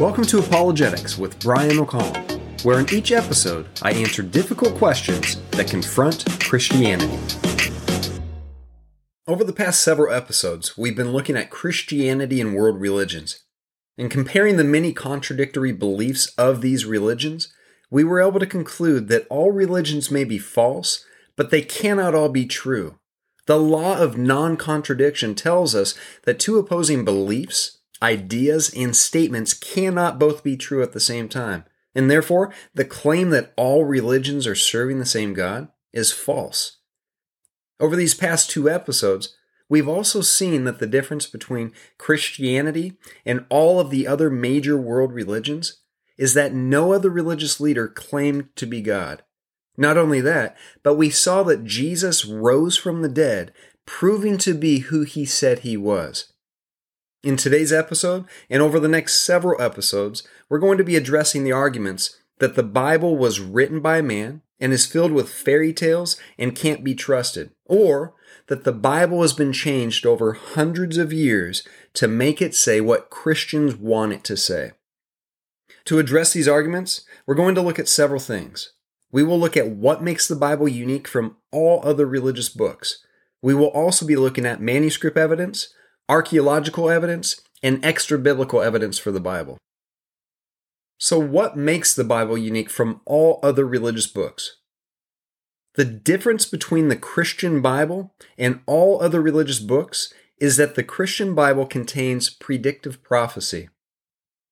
Welcome to Apologetics with Brian O'Connell, where in each episode I answer difficult questions that confront Christianity. Over the past several episodes, we've been looking at Christianity and world religions. In comparing the many contradictory beliefs of these religions, we were able to conclude that all religions may be false, but they cannot all be true. The law of non contradiction tells us that two opposing beliefs, ideas, and statements cannot both be true at the same time. And therefore, the claim that all religions are serving the same God is false. Over these past two episodes, we've also seen that the difference between Christianity and all of the other major world religions is that no other religious leader claimed to be God. Not only that, but we saw that Jesus rose from the dead, proving to be who he said he was. In today's episode, and over the next several episodes, we're going to be addressing the arguments that the Bible was written by man and is filled with fairy tales and can't be trusted, or that the Bible has been changed over hundreds of years to make it say what Christians want it to say. To address these arguments, we're going to look at several things. We will look at what makes the Bible unique from all other religious books. We will also be looking at manuscript evidence, archaeological evidence, and extra biblical evidence for the Bible. So, what makes the Bible unique from all other religious books? The difference between the Christian Bible and all other religious books is that the Christian Bible contains predictive prophecy.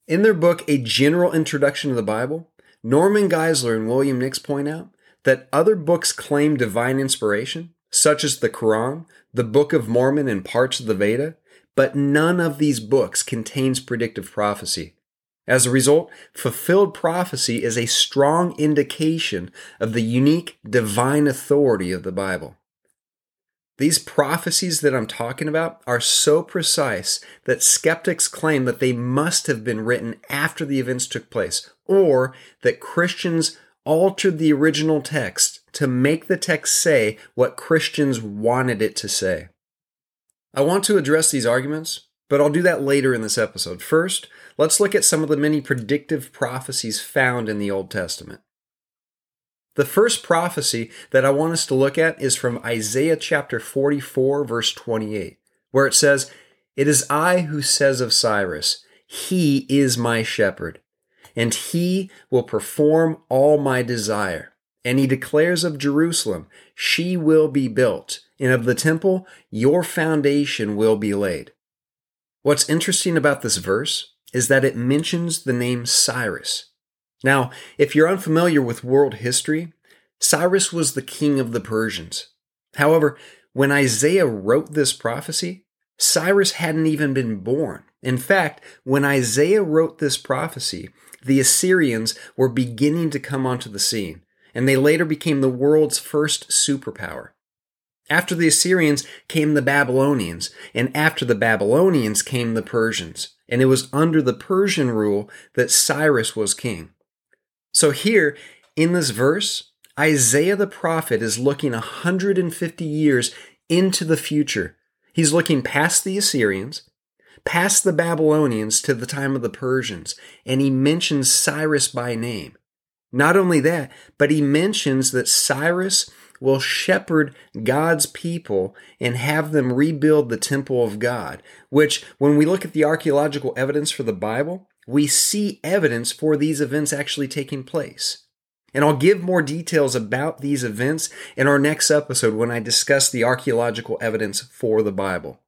In their book, A General Introduction to the Bible, Norman Geisler and William Nix point out that other books claim divine inspiration, such as the Quran, the Book of Mormon, and parts of the Veda, but none of these books contains predictive prophecy. As a result, fulfilled prophecy is a strong indication of the unique divine authority of the Bible. These prophecies that I'm talking about are so precise that skeptics claim that they must have been written after the events took place, or that Christians altered the original text to make the text say what Christians wanted it to say. I want to address these arguments, but I'll do that later in this episode. First, let's look at some of the many predictive prophecies found in the Old Testament. The first prophecy that I want us to look at is from Isaiah chapter 44, verse 28, where it says, It is I who says of Cyrus, He is my shepherd, and he will perform all my desire. And he declares of Jerusalem, She will be built and of the temple, your foundation will be laid. What's interesting about this verse is that it mentions the name Cyrus. Now, if you're unfamiliar with world history, Cyrus was the king of the Persians. However, when Isaiah wrote this prophecy, Cyrus hadn't even been born. In fact, when Isaiah wrote this prophecy, the Assyrians were beginning to come onto the scene, and they later became the world's first superpower. After the Assyrians came the Babylonians, and after the Babylonians came the Persians. And it was under the Persian rule that Cyrus was king. So here in this verse, Isaiah the prophet is looking 150 years into the future. He's looking past the Assyrians, past the Babylonians to the time of the Persians, and he mentions Cyrus by name. Not only that, but he mentions that Cyrus will shepherd God's people and have them rebuild the temple of God, which, when we look at the archaeological evidence for the Bible, we see evidence for these events actually taking place. And I'll give more details about these events in our next episode when I discuss the archaeological evidence for the Bible.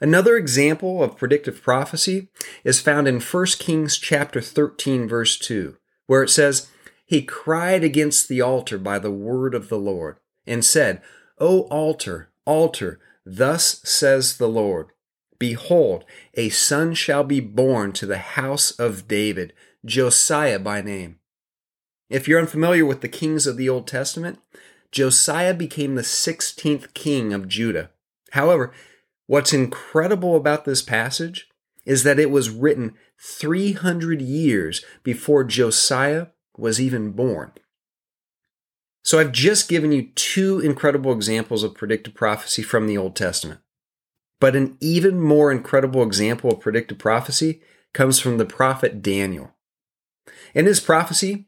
Another example of predictive prophecy is found in 1 Kings chapter 13 verse 2, where it says, he cried against the altar by the word of the Lord, and said, O altar, altar, thus says the Lord Behold, a son shall be born to the house of David, Josiah by name. If you're unfamiliar with the kings of the Old Testament, Josiah became the 16th king of Judah. However, what's incredible about this passage is that it was written 300 years before Josiah was even born. So I've just given you two incredible examples of predictive prophecy from the Old Testament. But an even more incredible example of predictive prophecy comes from the prophet Daniel. In his prophecy,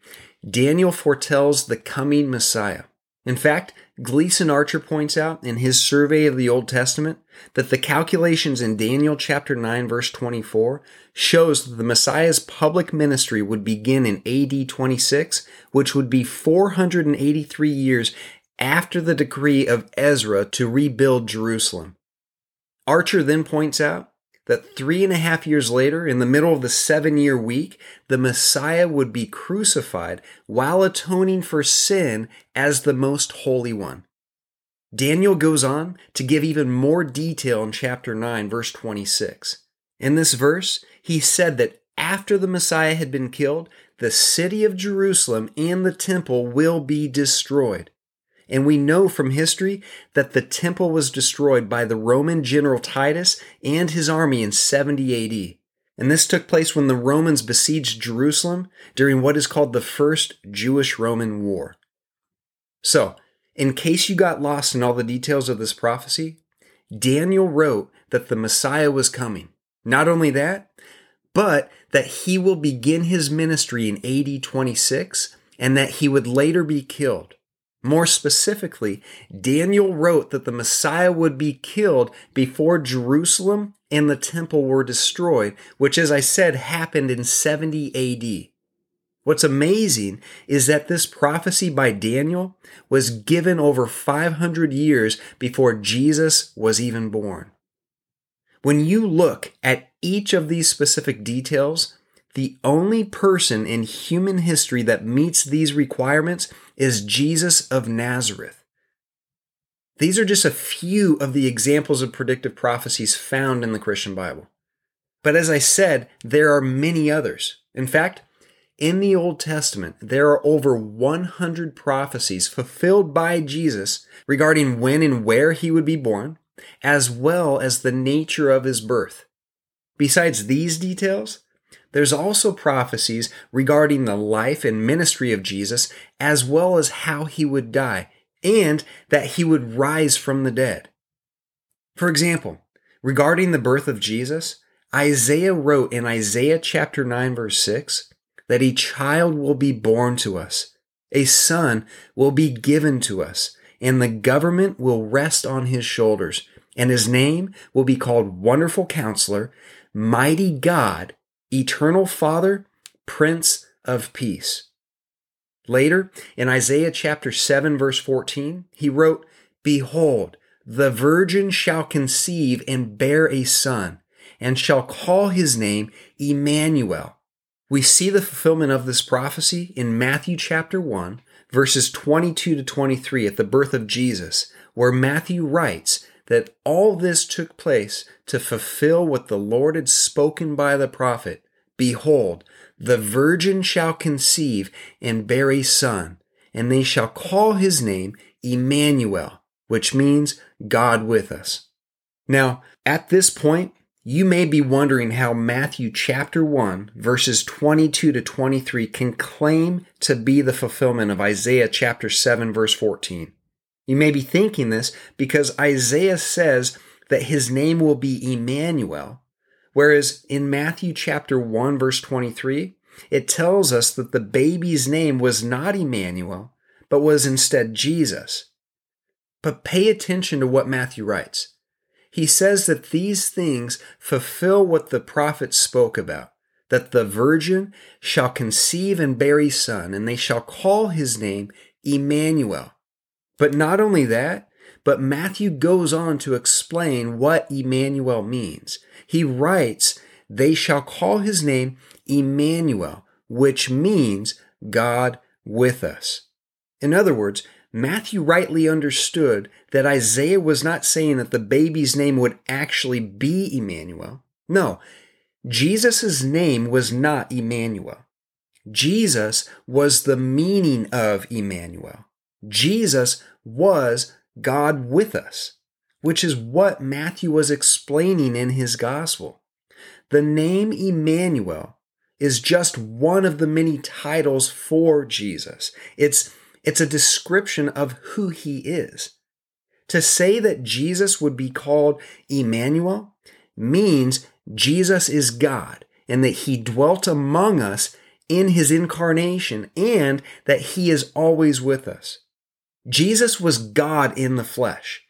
Daniel foretells the coming Messiah. In fact, Gleason Archer points out in his survey of the Old Testament that the calculations in Daniel chapter 9 verse 24 shows that the Messiah's public ministry would begin in AD 26, which would be 483 years after the decree of Ezra to rebuild Jerusalem. Archer then points out that three and a half years later, in the middle of the seven year week, the Messiah would be crucified while atoning for sin as the most holy one. Daniel goes on to give even more detail in chapter 9, verse 26. In this verse, he said that after the Messiah had been killed, the city of Jerusalem and the temple will be destroyed. And we know from history that the temple was destroyed by the Roman general Titus and his army in 70 AD. And this took place when the Romans besieged Jerusalem during what is called the First Jewish Roman War. So, in case you got lost in all the details of this prophecy, Daniel wrote that the Messiah was coming. Not only that, but that he will begin his ministry in AD 26 and that he would later be killed. More specifically, Daniel wrote that the Messiah would be killed before Jerusalem and the temple were destroyed, which, as I said, happened in 70 AD. What's amazing is that this prophecy by Daniel was given over 500 years before Jesus was even born. When you look at each of these specific details, the only person in human history that meets these requirements is Jesus of Nazareth. These are just a few of the examples of predictive prophecies found in the Christian Bible. But as I said, there are many others. In fact, in the Old Testament, there are over 100 prophecies fulfilled by Jesus regarding when and where he would be born, as well as the nature of his birth. Besides these details, there's also prophecies regarding the life and ministry of Jesus, as well as how he would die, and that he would rise from the dead. For example, regarding the birth of Jesus, Isaiah wrote in Isaiah chapter 9, verse 6, that a child will be born to us, a son will be given to us, and the government will rest on his shoulders, and his name will be called Wonderful Counselor, Mighty God, Eternal Father, Prince of Peace. Later, in Isaiah chapter 7, verse 14, he wrote, Behold, the virgin shall conceive and bear a son, and shall call his name Emmanuel. We see the fulfillment of this prophecy in Matthew chapter 1, verses 22 to 23 at the birth of Jesus, where Matthew writes that all this took place to fulfill what the Lord had spoken by the prophet Behold, the virgin shall conceive and bear a son, and they shall call his name Emmanuel, which means God with us. Now, at this point, you may be wondering how Matthew chapter 1, verses 22 to 23 can claim to be the fulfillment of Isaiah chapter 7, verse 14. You may be thinking this because Isaiah says that his name will be Emmanuel, whereas in Matthew chapter 1 verse 23, it tells us that the baby's name was not Emmanuel, but was instead Jesus. But pay attention to what Matthew writes. He says that these things fulfill what the prophets spoke about that the virgin shall conceive and bear a son, and they shall call his name Emmanuel, but not only that, but Matthew goes on to explain what Emmanuel means. He writes, They shall call his name Emmanuel, which means God with us. In other words, Matthew rightly understood that Isaiah was not saying that the baby's name would actually be Emmanuel. No, Jesus' name was not Emmanuel. Jesus was the meaning of Emmanuel. Jesus was God with us, which is what Matthew was explaining in his gospel. The name Emmanuel is just one of the many titles for Jesus. It's, it's a description of who he is. To say that Jesus would be called Emmanuel means Jesus is God and that he dwelt among us in his incarnation and that he is always with us. Jesus was God in the flesh.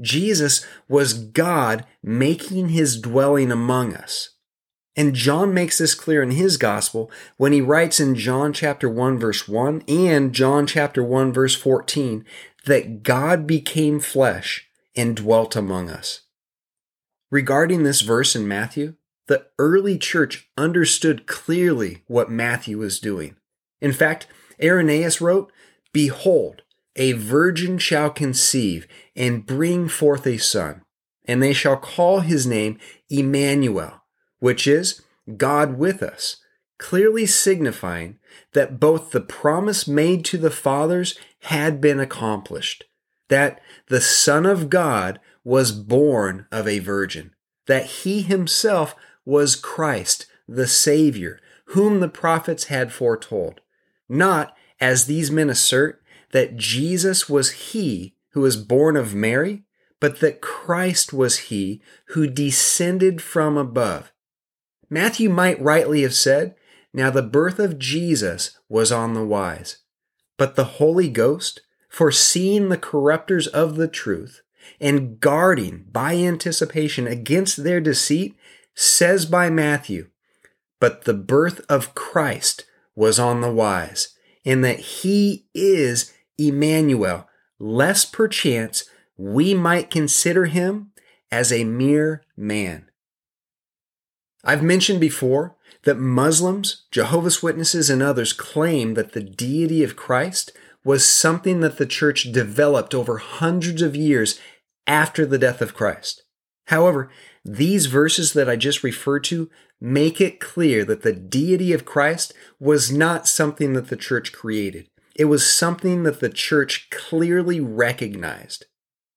Jesus was God making his dwelling among us. And John makes this clear in his gospel when he writes in John chapter 1 verse 1 and John chapter 1 verse 14 that God became flesh and dwelt among us. Regarding this verse in Matthew, the early church understood clearly what Matthew was doing. In fact, Irenaeus wrote, Behold, a virgin shall conceive and bring forth a son, and they shall call his name Emmanuel, which is God with us, clearly signifying that both the promise made to the fathers had been accomplished, that the Son of God was born of a virgin, that he himself was Christ, the Savior, whom the prophets had foretold. Not, as these men assert, that Jesus was he who was born of Mary, but that Christ was he who descended from above. Matthew might rightly have said, Now the birth of Jesus was on the wise. But the Holy Ghost, foreseeing the corrupters of the truth, and guarding by anticipation against their deceit, says by Matthew, But the birth of Christ was on the wise, and that he is Emmanuel, lest perchance we might consider him as a mere man. I've mentioned before that Muslims, Jehovah's Witnesses, and others claim that the deity of Christ was something that the church developed over hundreds of years after the death of Christ. However, these verses that I just referred to make it clear that the deity of Christ was not something that the church created. It was something that the church clearly recognized.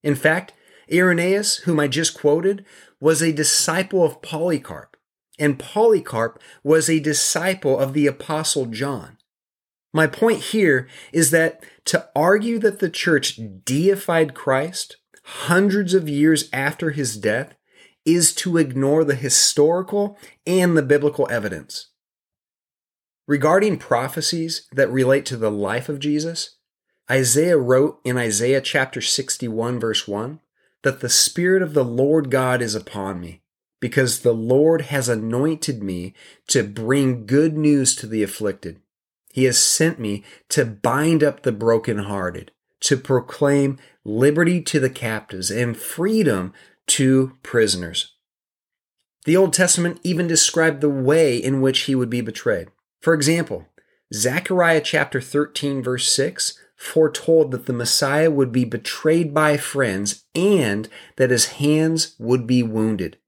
In fact, Irenaeus, whom I just quoted, was a disciple of Polycarp, and Polycarp was a disciple of the Apostle John. My point here is that to argue that the church deified Christ hundreds of years after his death is to ignore the historical and the biblical evidence. Regarding prophecies that relate to the life of Jesus, Isaiah wrote in Isaiah chapter 61, verse 1, that the Spirit of the Lord God is upon me, because the Lord has anointed me to bring good news to the afflicted. He has sent me to bind up the brokenhearted, to proclaim liberty to the captives and freedom to prisoners. The Old Testament even described the way in which he would be betrayed. For example, Zechariah chapter 13 verse 6 foretold that the Messiah would be betrayed by friends and that his hands would be wounded.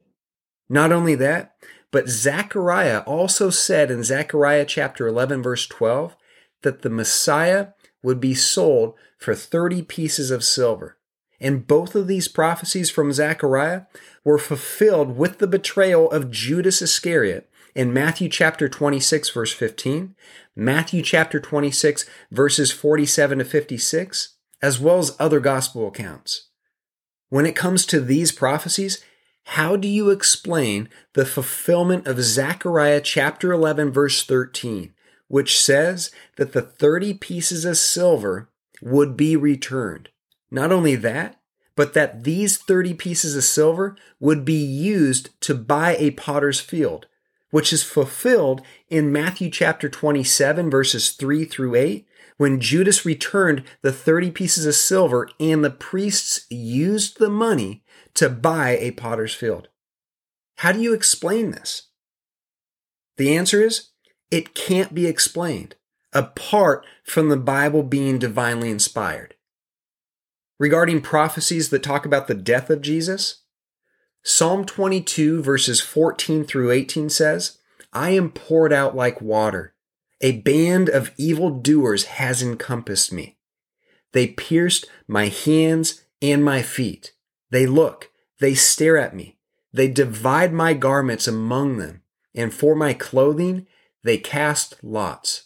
Not only that, but Zechariah also said in Zechariah chapter 11 verse 12 that the Messiah would be sold for 30 pieces of silver. And both of these prophecies from Zechariah were fulfilled with the betrayal of Judas Iscariot in Matthew chapter 26 verse 15, Matthew chapter 26 verses 47 to 56, as well as other gospel accounts. When it comes to these prophecies, how do you explain the fulfillment of Zechariah chapter 11 verse 13, which says that the 30 pieces of silver would be returned? Not only that, but that these 30 pieces of silver would be used to buy a potter's field, which is fulfilled in Matthew chapter 27, verses 3 through 8, when Judas returned the 30 pieces of silver and the priests used the money to buy a potter's field. How do you explain this? The answer is it can't be explained apart from the Bible being divinely inspired. Regarding prophecies that talk about the death of Jesus, Psalm 22, verses 14 through 18 says, I am poured out like water. A band of evil doers has encompassed me. They pierced my hands and my feet. They look, they stare at me. They divide my garments among them, and for my clothing they cast lots.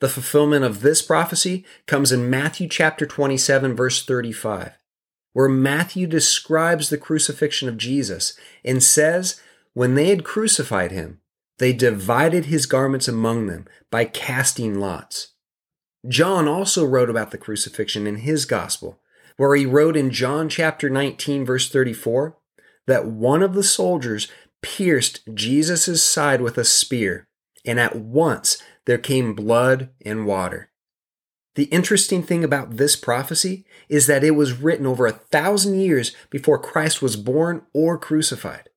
The fulfillment of this prophecy comes in Matthew chapter 27 verse 35, where Matthew describes the crucifixion of Jesus and says, when they had crucified him, They divided his garments among them by casting lots. John also wrote about the crucifixion in his gospel, where he wrote in John chapter 19 verse 34 that one of the soldiers pierced Jesus' side with a spear, and at once there came blood and water. The interesting thing about this prophecy is that it was written over a thousand years before Christ was born or crucified.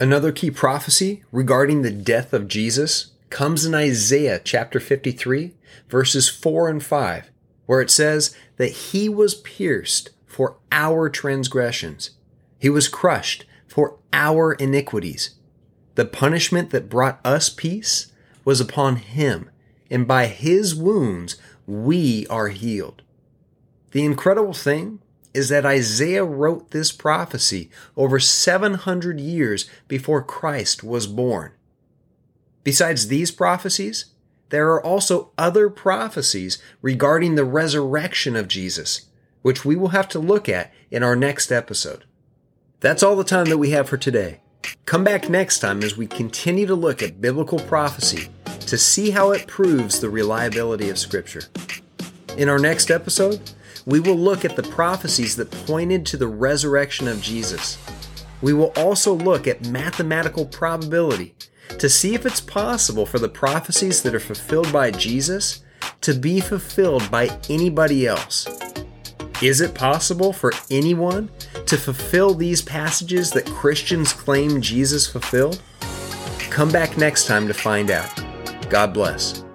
Another key prophecy regarding the death of Jesus comes in Isaiah chapter 53, verses 4 and 5, where it says that he was pierced for our transgressions, he was crushed for our iniquities. The punishment that brought us peace was upon him, and by his wounds we are healed. The incredible thing is that Isaiah wrote this prophecy over 700 years before Christ was born. Besides these prophecies, there are also other prophecies regarding the resurrection of Jesus, which we will have to look at in our next episode. That's all the time that we have for today. Come back next time as we continue to look at biblical prophecy to see how it proves the reliability of Scripture. In our next episode, we will look at the prophecies that pointed to the resurrection of Jesus. We will also look at mathematical probability to see if it's possible for the prophecies that are fulfilled by Jesus to be fulfilled by anybody else. Is it possible for anyone to fulfill these passages that Christians claim Jesus fulfilled? Come back next time to find out. God bless.